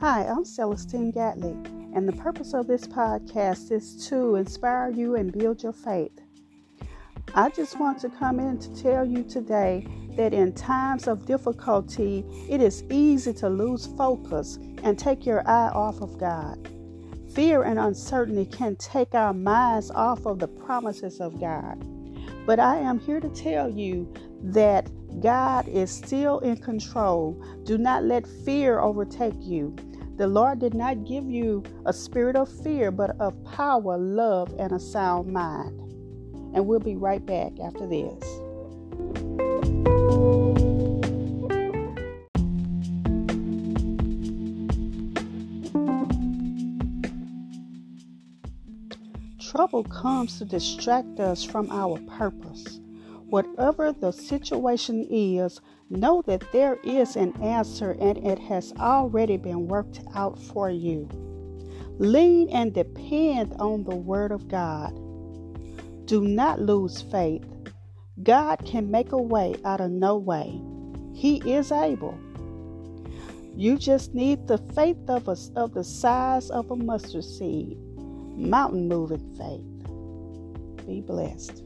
Hi, I'm Celestine Gatley, and the purpose of this podcast is to inspire you and build your faith. I just want to come in to tell you today that in times of difficulty, it is easy to lose focus and take your eye off of God. Fear and uncertainty can take our minds off of the promises of God. But I am here to tell you that God is still in control. Do not let fear overtake you. The Lord did not give you a spirit of fear, but of power, love, and a sound mind. And we'll be right back after this. Trouble comes to distract us from our purpose. Whatever the situation is, know that there is an answer and it has already been worked out for you. Lean and depend on the Word of God. Do not lose faith. God can make a way out of no way. He is able. You just need the faith of, a, of the size of a mustard seed, mountain moving faith. Be blessed.